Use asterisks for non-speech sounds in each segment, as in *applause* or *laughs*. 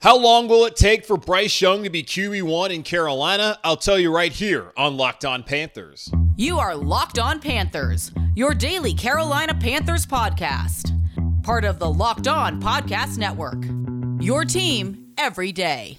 How long will it take for Bryce Young to be QB1 in Carolina? I'll tell you right here on Locked On Panthers. You are Locked On Panthers, your daily Carolina Panthers podcast. Part of the Locked On Podcast Network. Your team every day.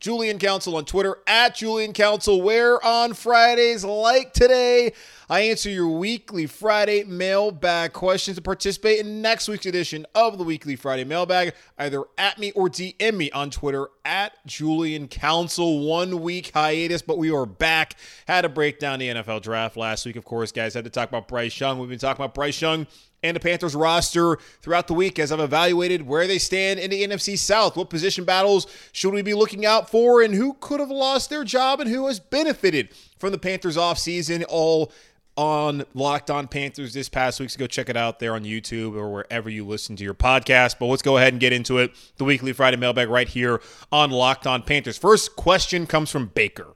Julian Council on Twitter at Julian Council, where on Fridays like today, I answer your weekly Friday mailbag questions to participate in next week's edition of the weekly Friday mailbag. Either at me or DM me on Twitter at Julian Council. One week hiatus, but we are back. Had to break down the NFL draft last week, of course, guys. Had to talk about Bryce Young. We've been talking about Bryce Young and the Panthers roster throughout the week as I've evaluated where they stand in the NFC South. What position battles should we be looking out for, and who could have lost their job and who has benefited from the Panthers offseason? All on Locked On Panthers this past week. So go check it out there on YouTube or wherever you listen to your podcast. But let's go ahead and get into it. The weekly Friday mailbag right here on Locked On Panthers. First question comes from Baker.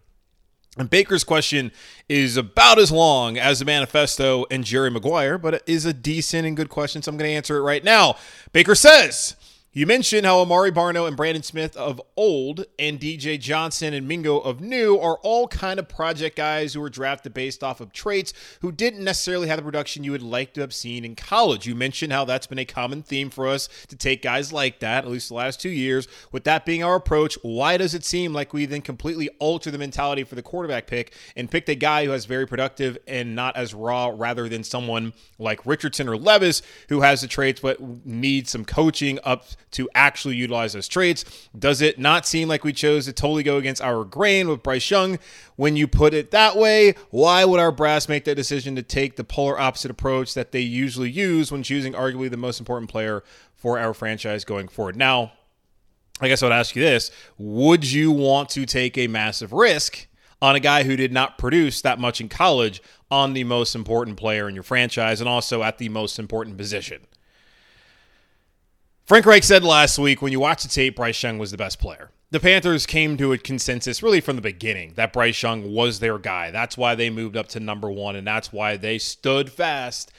And Baker's question is about as long as the manifesto and Jerry Maguire, but it is a decent and good question, so I'm going to answer it right now. Baker says, you mentioned how Amaré Barno and Brandon Smith of old and DJ Johnson and Mingo of new are all kind of project guys who were drafted based off of traits who didn't necessarily have the production you would like to have seen in college. You mentioned how that's been a common theme for us to take guys like that, at least the last two years. With that being our approach, why does it seem like we then completely alter the mentality for the quarterback pick and picked a guy who has very productive and not as raw rather than someone like Richardson or Levis who has the traits but needs some coaching up to actually utilize those traits. Does it not seem like we chose to totally go against our grain with Bryce Young? When you put it that way, why would our brass make that decision to take the polar opposite approach that they usually use when choosing arguably the most important player for our franchise going forward? Now, I guess I would ask you this Would you want to take a massive risk on a guy who did not produce that much in college on the most important player in your franchise and also at the most important position? Frank Reich said last week when you watch the tape, Bryce Young was the best player. The Panthers came to a consensus really from the beginning that Bryce Young was their guy. That's why they moved up to number one, and that's why they stood fast.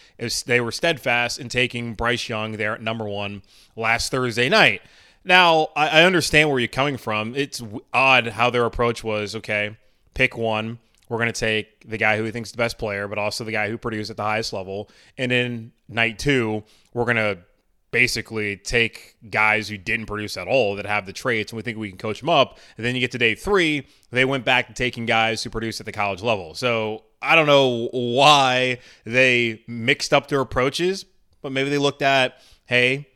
They were steadfast in taking Bryce Young there at number one last Thursday night. Now, I understand where you're coming from. It's odd how their approach was okay, pick one. We're going to take the guy who we thinks the best player, but also the guy who produced at the highest level. And in night two, we're going to basically take guys who didn't produce at all that have the traits and we think we can coach them up. And then you get to day three, they went back to taking guys who produce at the college level. So I don't know why they mixed up their approaches, but maybe they looked at, hey,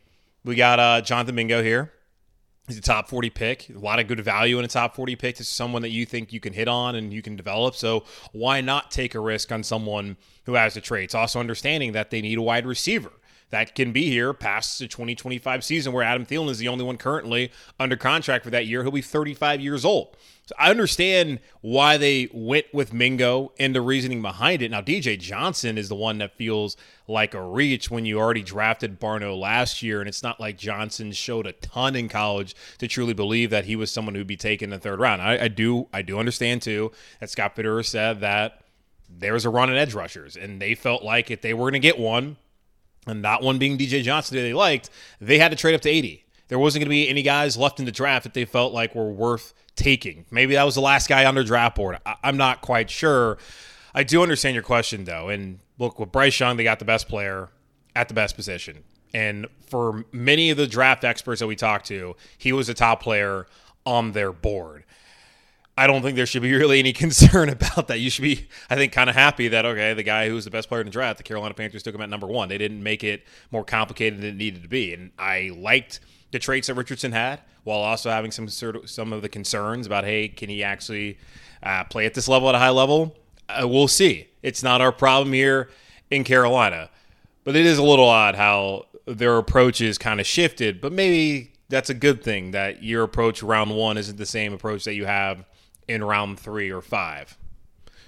we got uh, Jonathan Mingo here. He's a top 40 pick. A lot of good value in a top 40 pick. This is someone that you think you can hit on and you can develop. So why not take a risk on someone who has the traits? Also understanding that they need a wide receiver that can be here past the 2025 season where Adam Thielen is the only one currently under contract for that year. He'll be 35 years old. So I understand why they went with Mingo and the reasoning behind it. Now, DJ Johnson is the one that feels like a reach when you already drafted Barno last year, and it's not like Johnson showed a ton in college to truly believe that he was someone who'd be taken in the third round. I, I do, I do understand too that Scott Fitterer said that there was a run at edge rushers, and they felt like if they were going to get one, and that one being DJ Johnson that they liked, they had to trade up to 80. There wasn't going to be any guys left in the draft that they felt like were worth taking. Maybe that was the last guy on their draft board. I- am not quite sure. I do understand your question, though. And look, with Bryce Young, they got the best player at the best position. And for many of the draft experts that we talked to, he was a top player on their board. I don't think there should be really any *laughs* concern about that. You should be, I think, kind of happy that okay, the guy who's the best player in the draft, the Carolina Panthers took him at number one. They didn't make it more complicated than it needed to be, and I liked the traits that Richardson had, while also having some sort of some of the concerns about hey, can he actually uh, play at this level at a high level? Uh, we'll see. It's not our problem here in Carolina, but it is a little odd how their approach is kind of shifted. But maybe that's a good thing that your approach round one isn't the same approach that you have in round three or five.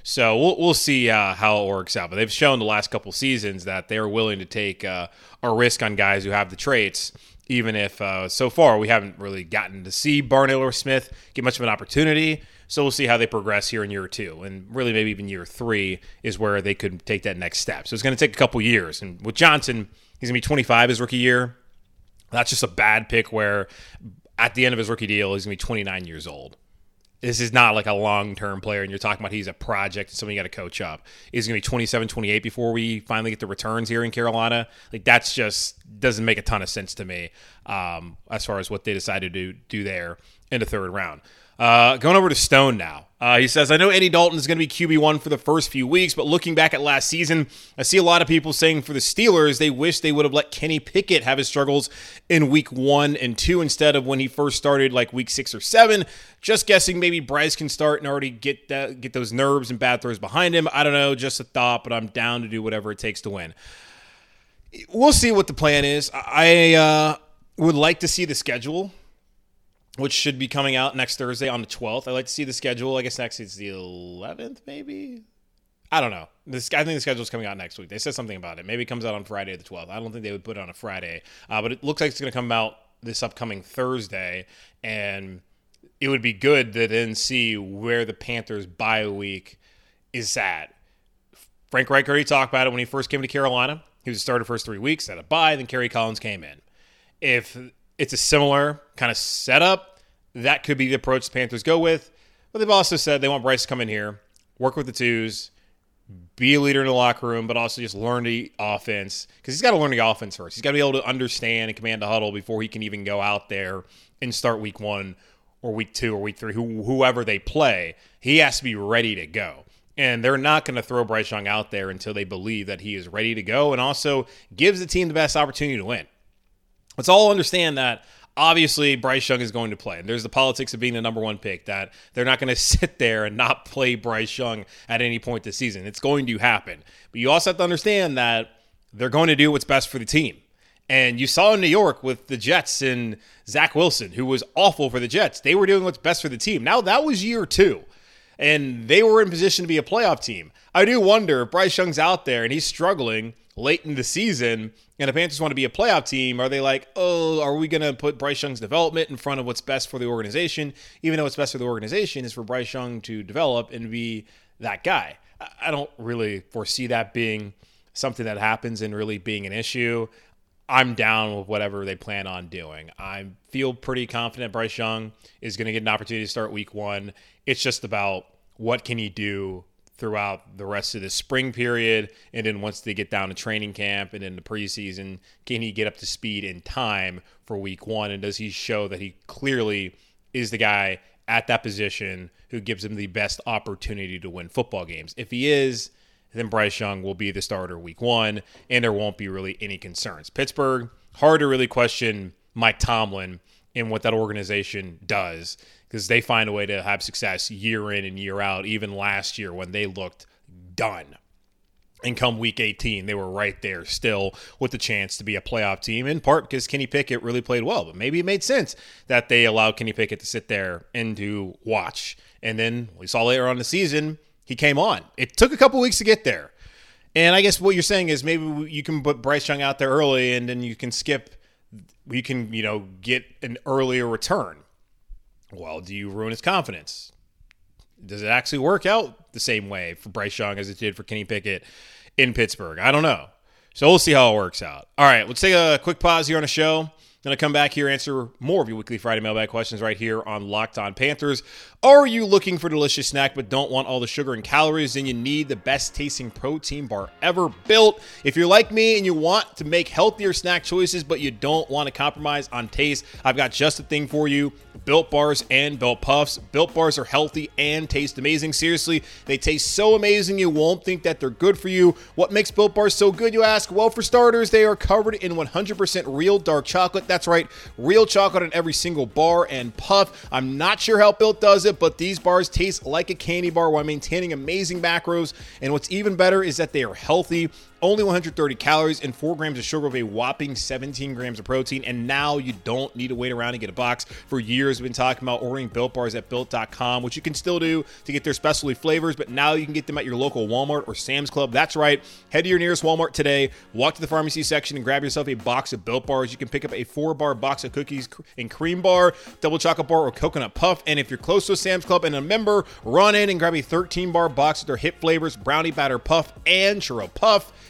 So we'll, we'll see uh, how it works out. But they've shown the last couple seasons that they're willing to take uh, a risk on guys who have the traits, even if uh, so far we haven't really gotten to see Barnhill or Smith get much of an opportunity. So we'll see how they progress here in year two. And really, maybe even year three is where they could take that next step. So it's going to take a couple years. And with Johnson, he's going to be 25 his rookie year. That's just a bad pick where at the end of his rookie deal, he's going to be 29 years old this is not like a long term player, and you're talking about he's a project, something you got to coach up. He's going to be 27, 28 before we finally get the returns here in Carolina. Like, that's just doesn't make a ton of sense to me um, as far as what they decided to do there in the third round. Uh, going over to Stone now. Uh, he says, I know Andy Dalton is going to be QB1 for the first few weeks, but looking back at last season, I see a lot of people saying for the Steelers, they wish they would have let Kenny Pickett have his struggles in week one and two instead of when he first started, like week six or seven. Just guessing maybe Bryce can start and already get that, get those nerves and bad throws behind him. I don't know, just a thought, but I'm down to do whatever it takes to win. We'll see what the plan is. I uh, would like to see the schedule which should be coming out next Thursday on the 12th. I'd like to see the schedule. I guess next is the 11th, maybe. I don't know. This I think the schedule is coming out next week. They said something about it. Maybe it comes out on Friday the 12th. I don't think they would put it on a Friday, uh, but it looks like it's going to come out this upcoming Thursday, and it would be good to then see where the Panthers' bye week is at. Frank Reich already talked about it when he first came to Carolina. He was a starter first three weeks, had a bye, then Kerry Collins came in. If it's a similar kind of setup. That could be the approach the Panthers go with. But they've also said they want Bryce to come in here, work with the twos, be a leader in the locker room, but also just learn the offense because he's got to learn the offense first. He's got to be able to understand and command the huddle before he can even go out there and start week one or week two or week three, whoever they play. He has to be ready to go. And they're not going to throw Bryce Young out there until they believe that he is ready to go and also gives the team the best opportunity to win. Let's all understand that obviously Bryce Young is going to play. And there's the politics of being the number one pick that they're not going *laughs* to sit there and not play Bryce Young at any point this season. It's going to happen. But you also have to understand that they're going to do what's best for the team. And you saw in New York with the Jets and Zach Wilson, who was awful for the Jets. They were doing what's best for the team. Now that was year two, and they were in position to be a playoff team. I do wonder if Bryce Young's out there and he's struggling late in the season and the Panthers want to be a playoff team, are they like, oh, are we going to put Bryce Young's development in front of what's best for the organization, even though what's best for the organization is for Bryce Young to develop and be that guy? I don't really foresee that being something that happens and really being an issue. I'm down with whatever they plan on doing. I feel pretty confident Bryce Young is going to get an opportunity to start week one. It's just about what can he do throughout the rest of the spring period. And then once they get down to training camp and in the preseason, can he get up to speed in time for week one? And does he show that he clearly is the guy at that position who gives him the best opportunity to win football games? If he is, then Bryce Young will be the starter week one, and there won't be really any concerns. Pittsburgh, hard to really question Mike Tomlin and what that organization does because they find a way to have success year in and year out. Even last year when they looked done. And come week 18, they were right there still with the chance to be a playoff team, in part because Kenny Pickett really played well. But maybe it made sense that they allowed Kenny Pickett to sit there and to watch. And then we saw later on the season, he came on. It took a couple weeks to get there. And I guess what you're saying is maybe you can put Bryce Young out there early and then you can skip, you can, you know, get an earlier return. Well, do you ruin his confidence? Does it actually work out the same way for Bryce Young as it did for Kenny Pickett in Pittsburgh? I don't know. So we'll see how it works out. All right, let's take a quick pause here on the show. Then I come back here, answer more of your weekly Friday mailbag questions right here on Locked On Panthers. Are you looking for a delicious snack but don't want all the sugar and calories? Then you need the best tasting protein bar ever built. If you're like me and you want to make healthier snack choices but you don't want to compromise on taste, I've got just the thing for you Built Bars and Built Puffs. Built Bars are healthy and taste amazing. Seriously, they taste so amazing you won't think that they're good for you. What makes Built Bars so good, you ask? Well, for starters, they are covered in 100% real dark chocolate. That's right, real chocolate in every single bar and puff. I'm not sure how Built does it, but these bars taste like a candy bar while maintaining amazing macros. And what's even better is that they are healthy only 130 calories and 4 grams of sugar with a whopping 17 grams of protein. And now you don't need to wait around and get a box. For years, we've been talking about ordering built bars at built.com, which you can still do to get their specialty flavors, but now you can get them at your local Walmart or Sam's Club. That's right. Head to your nearest Walmart today, walk to the pharmacy section, and grab yourself a box of built bars. You can pick up a four bar box of cookies and cream bar, double chocolate bar, or coconut puff. And if you're close to a Sam's Club and a member, run in and grab a 13 bar box of their hit flavors brownie batter puff and churro puff.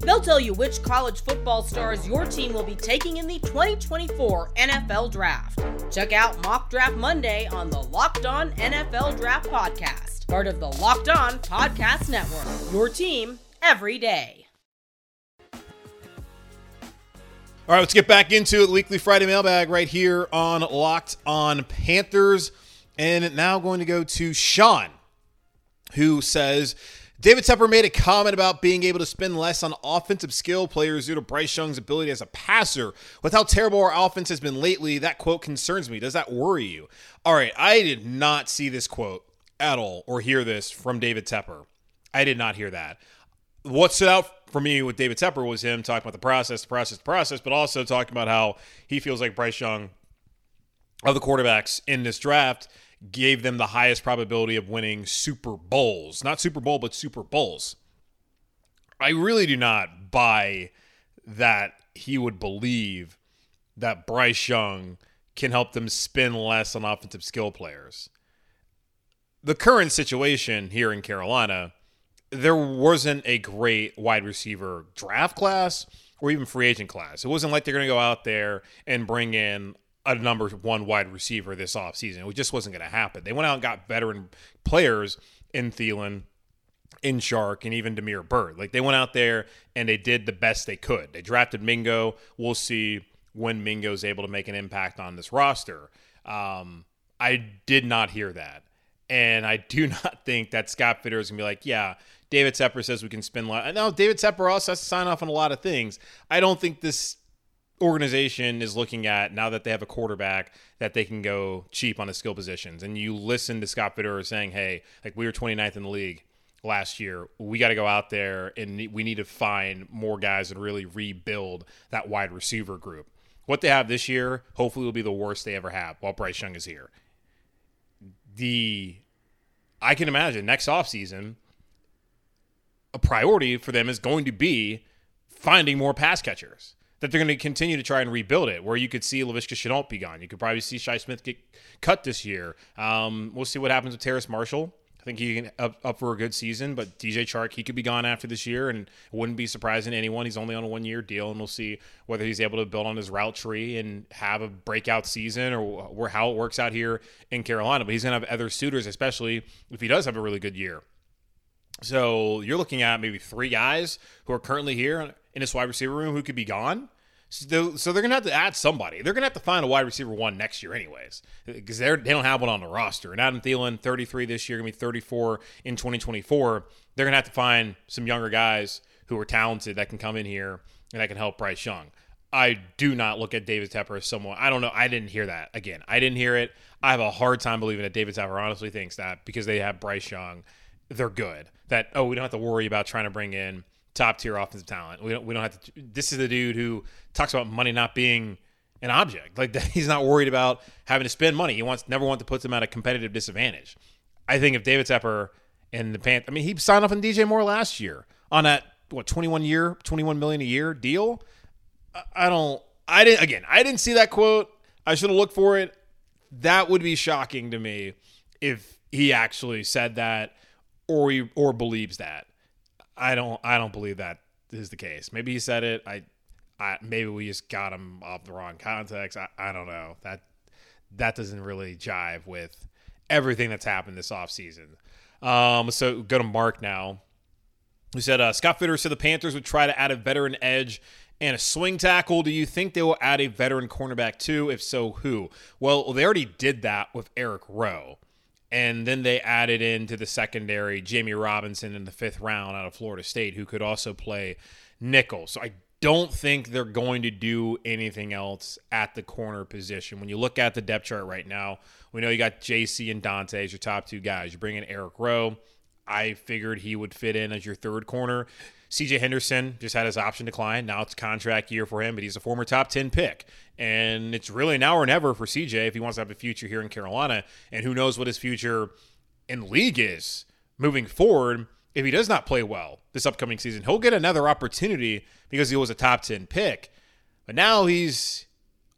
They'll tell you which college football stars your team will be taking in the 2024 NFL Draft. Check out Mock Draft Monday on the Locked On NFL Draft Podcast, part of the Locked On Podcast Network. Your team every day. All right, let's get back into it. Weekly Friday mailbag right here on Locked On Panthers. And now going to go to Sean, who says, David Tepper made a comment about being able to spend less on offensive skill players due to Bryce Young's ability as a passer. With how terrible our offense has been lately, that quote concerns me. Does that worry you? All right, I did not see this quote at all or hear this from David Tepper. I did not hear that. What stood out for me with David Tepper was him talking about the process, the process, the process, but also talking about how he feels like Bryce Young, of the quarterbacks in this draft, gave them the highest probability of winning Super Bowls. Not Super Bowl, but Super Bowls. I really do not buy that he would believe that Bryce Young can help them spin less on offensive skill players. The current situation here in Carolina, there wasn't a great wide receiver draft class or even free agent class. It wasn't like they're going to go out there and bring in a number one wide receiver this offseason. It just wasn't going to happen. They went out and got veteran players in Thielen, in Chark, and even Damiere Byrd. Like they went out there and they did the best they could. They drafted Mingo. We'll see when Mingo's able to make an impact on this roster. Um, I did not hear that. And I do *laughs* not think that Scott Fitter is going to be like, yeah, David Tepper says we can spend a lot. Now, David Tepper also has to sign off on a lot of things. I don't think this organization is looking at now that they have a quarterback that they can go cheap on the skill positions. And you listen to Scott Fitterer saying, hey, like we were 29th in the league last year. We got to go out there and we need to find more guys and really rebuild that wide receiver group. What they have this year, hopefully, will be the worst they ever have while Bryce Young is here. The I can imagine next offseason, a priority for them is going to be finding more pass catchers that they're going to continue to try and rebuild it. Where you could see Laviska Shenault be gone. You could probably see Shi Smith get cut this year. Um, we'll see what happens with Terrace Marshall. I think he can up, up for a good season, but DJ Chark he could be gone after this year, and wouldn't be surprising to anyone. He's only on a one year deal, and we'll see whether he's able to build on his route tree and have a breakout season, or where how it works out here in Carolina. But he's going to have other suitors, especially if he does have a really good year. So you're looking at maybe three guys who are currently here in this wide receiver room who could be gone. So, so they're gonna have to add somebody. They're gonna have to find a wide receiver one next year, anyways, because they don't have one on the roster. And Adam Thielen, 33 this year, gonna be 34 in 2024. They're gonna have to find some younger guys who are talented that can come in here and that can help Bryce Young. I do not look at David Tepper as someone. I don't know. I didn't hear that again. I didn't hear it. I have a hard time believing that David Tepper honestly thinks that because they have Bryce Young, they're good. That oh, we don't have to worry about trying to bring in top tier offensive talent. We don't we don't have to. This is the dude who talks about money not being an object. Like *laughs* he's not worried about having to spend money. He wants never want to put them at a competitive disadvantage. I think if David Tepper and the Panth, I mean, he signed off on DJ Moore last year on that what 21 year, 21 million a year deal. I don't. I didn't. Again, I didn't see that quote. I should have looked for it. That would be shocking to me if he actually said that or he, or believes that. I don't I don't believe that is the case. Maybe he said it. I I, maybe we just got him off the wrong context. I, I don't know. That that doesn't really jive with everything that's happened this offseason. Um, so go to Mark now. Who said uh, Scott Fitterer said the Panthers would try to add a veteran edge and a swing tackle. Do you think they will add a veteran cornerback too? If so, who? Well, they already did that with Eric Rowe. And then they added into the secondary Jamie Robinson in the fifth round out of Florida State, who could also play nickel. So I don't think they're going to do anything else at the corner position. When you look at the depth chart right now, we know you got JC and Donte as your top two guys. You bring in Eric Rowe. I figured he would fit in as your third corner. CJ Henderson just had his option decline. Now it's contract year for him, but he's a former top 10 pick. And it's really now or never for CJ if he wants to have a future here in Carolina. And who knows what his future in league is moving forward. If he does not play well this upcoming season, he'll get another opportunity because he was a top 10 pick. But now he's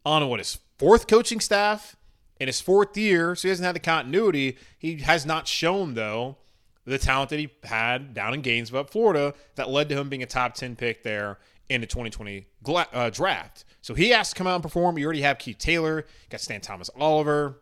on what his fourth coaching staff in his fourth year, so he hasn't had the continuity. He has not shown, though, the talent that he had down in Gainesville, Florida, that led to him being a top 10 pick there in the 2020 uh, draft. So he has to come out and perform. You already have Keith Taylor, got Stan Thomas Oliver.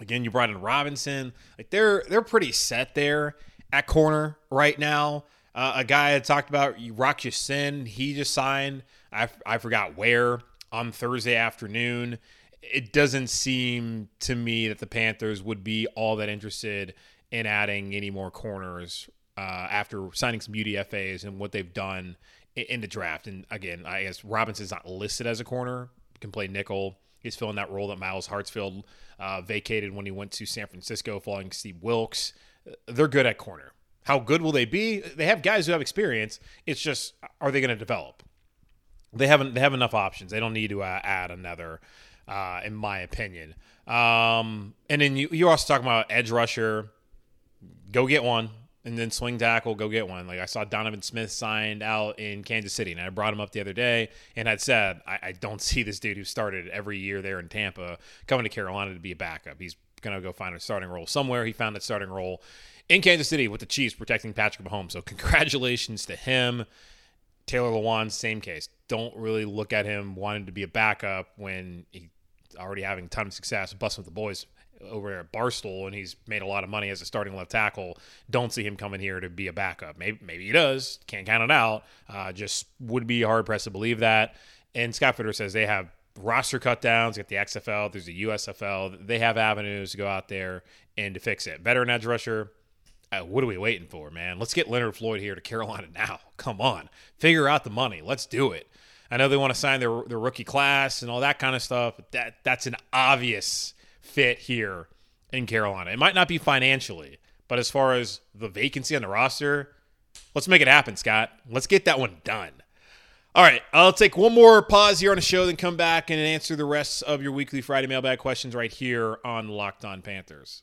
Again, you brought in Robinson. Like they're they're pretty set there at corner right now. Uh, a guy I talked about, Rock Ya-Sin, he just signed. I, I forgot where on Thursday afternoon. It doesn't seem to me that the Panthers would be all that interested in adding any more corners uh, after signing some UDFAs and what they've done in, the draft. And again, I guess Robinson's not listed as a corner, can play nickel. He's filling that role that Myles Hartsfield uh, vacated when he went to San Francisco following Steve Wilks. They're good at corner. How good will they be? They have guys who have experience. It's just, are they going to develop? They haven't. They have enough options. They don't need to uh, add another, uh, in my opinion. Um, and then you you also talking about edge rusher go get one and then swing tackle, go get one. Like I saw Donovan Smith signed out in Kansas City, and I brought him up the other day, and I'd said I, I, don't *laughs* see this dude who started every year there in Tampa coming to Carolina to be a backup. He's gonna go find a starting role somewhere. He found a starting role in Kansas City with the Chiefs protecting Patrick Mahomes. So *laughs* congratulations to him. Taylor Lewan, same case. Don't really look at him wanting to be a backup when he's already having a ton of success busting with the boys over at Barstool and he's made a lot of money as a starting left tackle. Don't see him coming here to be a backup. Maybe maybe he does. Can't count it out. Uh, just would be hard pressed to believe that. And Scott Fitterer says they have roster cut downs. Get the XFL. There's the USFL. They have avenues to go out there and to fix it. Veteran edge rusher. Uh, what are we waiting for, man? Let's get Leonard Floyd here to Carolina *laughs* now. Come on, figure out the money. Let's do it. I know they want to sign their their rookie class and all that kind of stuff, but that that's an obvious fit here in Carolina. It might not be financially, but as far as the vacancy on the roster, let's make it happen, Scott. Let's get that one done. All right, I'll take one more pause here on the show, then come back and answer the rest of your weekly Friday mailbag questions right here on Locked On Panthers.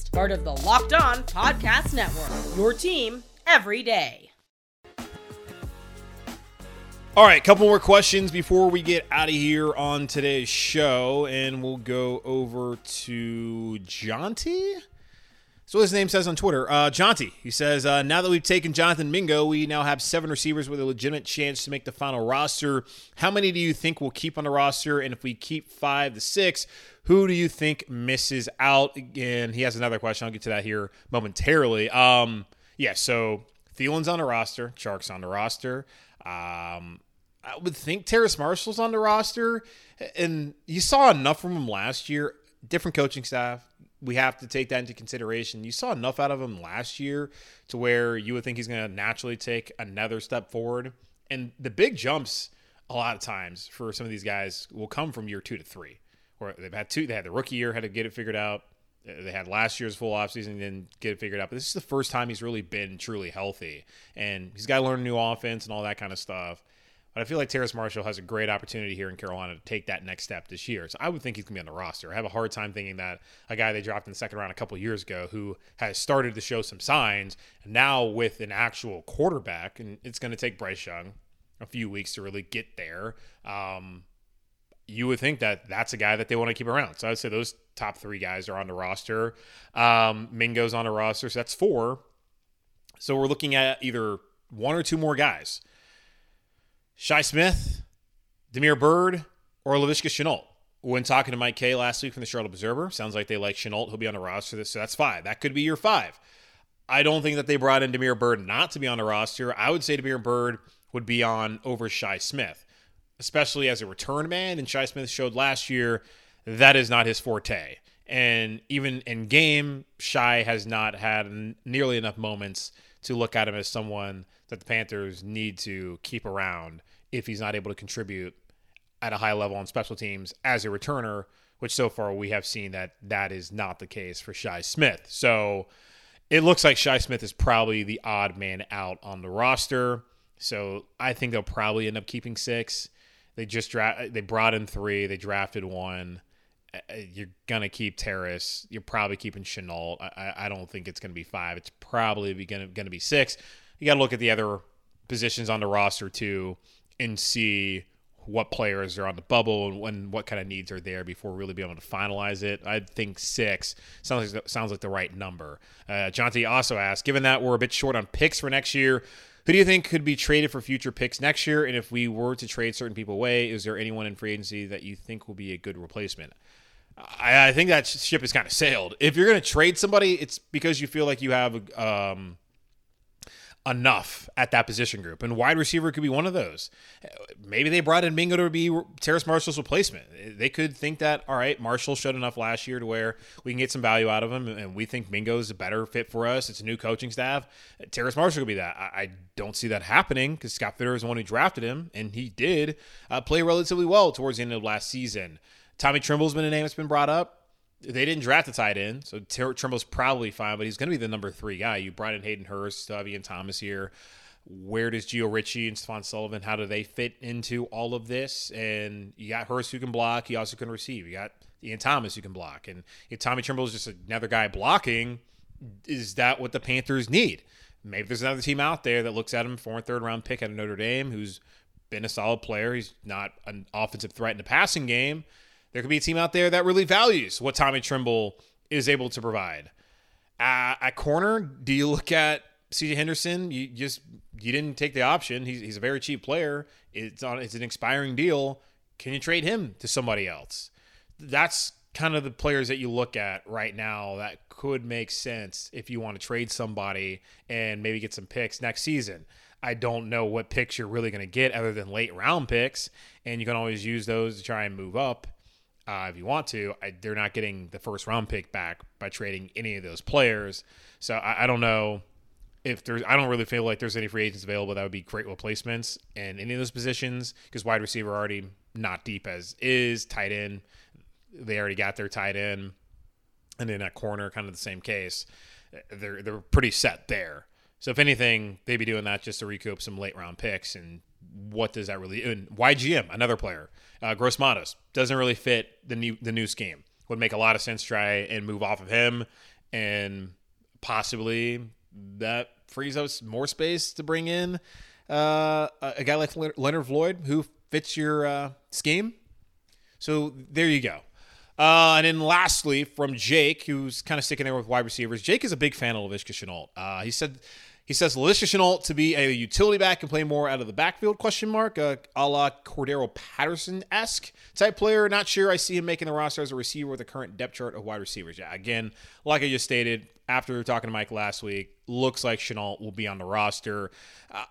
part of the Locked On Podcast Network. Your team every day. All right, couple more questions before we get out of here on today's show, and we'll go over to Jonty. So his name says on Twitter, uh, Jonty. He says, uh, now that we've taken Jonathan Mingo, we now have seven receivers with a legitimate chance to make the final roster. How many do you think we'll keep on the roster? And if we keep five to six, who do you think misses out? And he has another question. I'll get to that here momentarily. Um, yeah, so Thielen's on the roster, Chark's on the roster. Um, I would think Terrace Marshall's on the roster, and you saw enough from him last year. Different coaching staff, we have to take that into consideration. You saw enough out of him last year to where you would think he's going to naturally take another step forward. And the big jumps, a lot of times for some of these guys, will come from year two to three, where they've had two. They had the rookie year, had to get it figured out. They had last year's full offseason, then get it figured out. But this is the first time he's really been truly healthy, and he's got to learn a new offense and all that kind of stuff. But I feel like Terrace Marshall has a great opportunity here in Carolina to take that next step this year. So I would think he's going to be on the roster. I have a hard time thinking that a guy they dropped in the second round a couple years ago who has started to show some signs, now with an actual quarterback, and it's going to take Bryce Young a few weeks to really get there. Um, you would think that that's a guy that they want to keep around. So I would say those top three guys are on the roster. Um, Mingo's on the roster, so that's four. So we're looking at either one or two more guys. Shi Smith, Damiere Byrd, or Laviska Shenault. When talking to Mike Kaye last week from the Charlotte Observer, sounds like they like Shenault. He'll be on the roster, so that's five. That could be your five. I don't think that they brought in Damiere Byrd not to be on the roster. I would say Damiere Byrd would be on over Shi Smith, especially as a return man. And Shi Smith showed last year that is not his forte. And even in game, Shi has not had nearly enough moments to look at him as someone that the Panthers need to keep around if he's not able to contribute at a high level on special teams as a returner, which so far we have seen that that is not the case for Shi Smith. So it looks like Shi Smith is probably the odd man out on the roster. So I think they'll probably end up keeping six. They just dra- they brought in three. They drafted one. Uh, uh, you're gonna keep Terrace. You're probably keeping Shenault. I, I don't think it's gonna be five. It's probably gonna gonna be six. You got to look at the other positions on the roster too and see what players are on the bubble and when what kind of needs are there before really being able to finalize it. I think six sounds like sounds like the right number. Uh, also asked, given that we're a bit short on picks for next year, who do you think could be traded for future picks next year? And if we were to trade certain people away, is there anyone in free agency that you think will be a good replacement? I, I think that ship has kind of sailed. If you're going to trade somebody, it's because you feel like you have um, enough at that position group. And wide receiver could be one of those. Maybe they brought in Mingo to be Terrace Marshall's replacement. They could think that, all right, Marshall showed enough last year to where we can get some value out of him, and we think Mingo is a better fit for us. It's a new coaching staff. Terrace Marshall could be that. I don't see that happening because Scott Fitter is the one who drafted him, and he did uh, play relatively well towards the end of last season. Tommy Tremble's been a name that's been brought up they didn't draft a tight end, so Ter- Tremble's probably fine, but he's going to be the number three guy. You brought in Hayden Hurst, Ian Thomas here. Where does Gio Ricci and Stephon Sullivan, how do they fit into all of this? And you got Hurst who can block. He also can receive. You got Ian Thomas who can block. And if Tommy Tremble is just another guy blocking, is that what the Panthers need? Maybe there's another team out there that looks at him for a third round pick at Notre Dame who's been a solid player. He's not an offensive threat in the passing game there could be a team out there that really values what Tommy Tremble is able to provide. Uh, at corner, do you look at CJ Henderson? You just you didn't take the option. He's, he's a very cheap player. It's on it's an expiring deal. Can you trade him to somebody else? That's kind of the players that you look at right now that could make sense if you want to trade somebody and maybe get some picks next season. I don't know what picks you're really going to get other than late round picks, and you can always use those to try and move up uh, if you want to. I, they're not getting the first round pick back by trading any of those players. So I, I, don't know if there's. I don't really feel like there's any free agents available that would be great replacements in any of those positions because wide receiver already not deep as is. Tight end, they already got their tight end, and then at corner, kind of the same case. They're they're pretty set there. So if anything, they'd be doing that just to recoup some late round picks. And what does that really? And YGM, another player, uh, Gross doesn't really fit the new the new scheme. Would make a lot of sense try and move off of him, and possibly that frees up more space to bring in uh, a guy like Leonard Floyd who fits your uh, scheme. So there you go. Uh, and then lastly, from Jake, who's kind of sticking there with wide receivers. Jake is a big fan of Laviska Shenault. Uh, he said he says Laviska Shenault to be a utility back and play more out of the backfield, question mark, uh, a la Cordarrelle Patterson-esque type player. Not sure I see him making the roster as a receiver with the current depth chart of wide receivers. Yeah, again, like I just stated, after talking to Mike last week, looks like Shenault will be on the roster.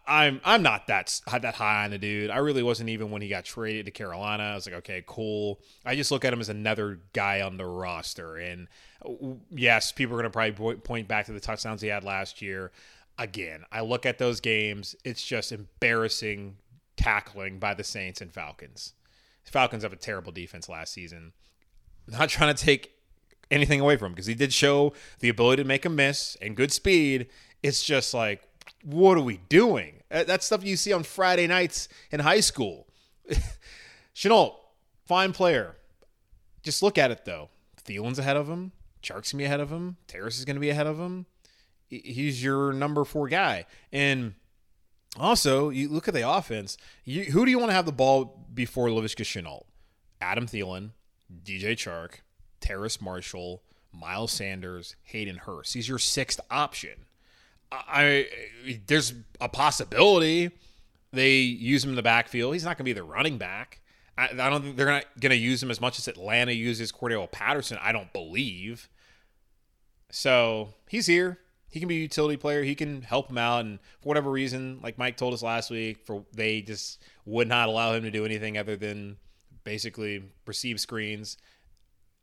I'm I'm not that that high on the dude. I really wasn't even when he got traded to Carolina. I was like, okay, cool. I just look at him as another guy on the roster. And yes, people are going to probably point back to the touchdowns he had last year again, I look at those games, it's just embarrassing tackling by the Saints and Falcons. The Falcons have a terrible defense last season. Not trying to take anything away from him because he did show the ability to make a miss and good speed. It's just like what are we doing? Uh, that's stuff you see on Friday nights in high school. *laughs* Shenault, fine player. Just look at it though. Thielen's ahead of him. Chark's gonna be ahead of him. Terrace is gonna be ahead of him. He's your number four guy. And also, you look at the offense. You, who do you want to have the ball before Laviska Shenault? Adam Thielen, DJ Chark, Terrace Marshall, Miles Sanders, Hayden Hurst. He's your sixth option. I, I there's a possibility they use him in the backfield. He's not going to be the running back. I, I don't think they're going to use him as much as Atlanta uses Cordell Patterson. I don't believe. So he's here. He can be a utility player. He can help him out, and for whatever reason, like Mike told us last week, for they just would not allow him to do anything other than basically receive screens.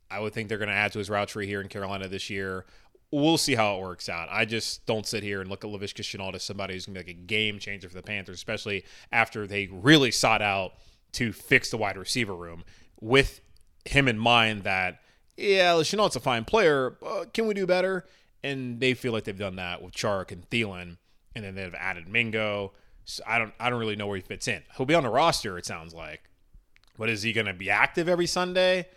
I would think they're going to add to his route tree here in Carolina this year. We'll see how it works out. I just don't sit here and look at Laviska Shenault as somebody who's going to be like a game changer for the Panthers, especially after they really sought out to fix the wide receiver room with him in mind that, yeah, Shenault's a fine player. can we do better? And they feel like they've done that with Chark and Thielen, and then they've added Mingo. So I don't, I don't really know where he fits in. He'll be on the roster, it sounds like. But is he going to be active every Sunday?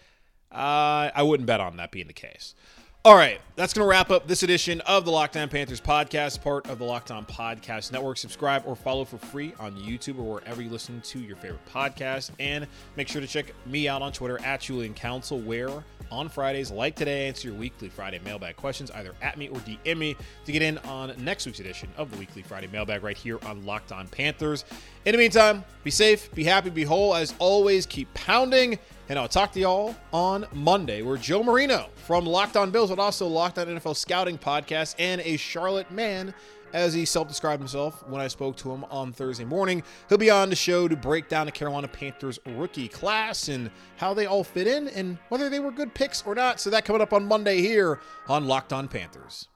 Uh, I wouldn't bet on that being the case. All right, that's going to wrap up this edition of the Locked On Panthers podcast, part of the Locked On Podcast Network. Subscribe or follow for free on YouTube or wherever you listen to your favorite podcast. And make sure to check me out on Twitter at Julian Council, where on Fridays, like today, answer your weekly Friday mailbag questions either at me or DM me to get in on next week's edition of the weekly Friday mailbag right here on Locked On Panthers. In the meantime, be safe, be happy, be whole. As always, keep pounding. And I'll talk to y'all on Monday, where Joe Marino from Locked On Bills, but also Locked On NFL Scouting Podcast, and a Charlotte man as he self described himself when I spoke to him on Thursday morning. He'll be on the show to break down the Carolina Panthers rookie class and how they all fit in and whether they were good picks or not. So that coming up on Monday here on Locked On Panthers.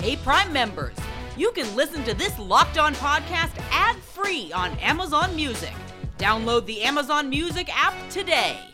Hey, Prime members, you can listen to this Locked On podcast ad free on Amazon Music. Download the Amazon Music app today.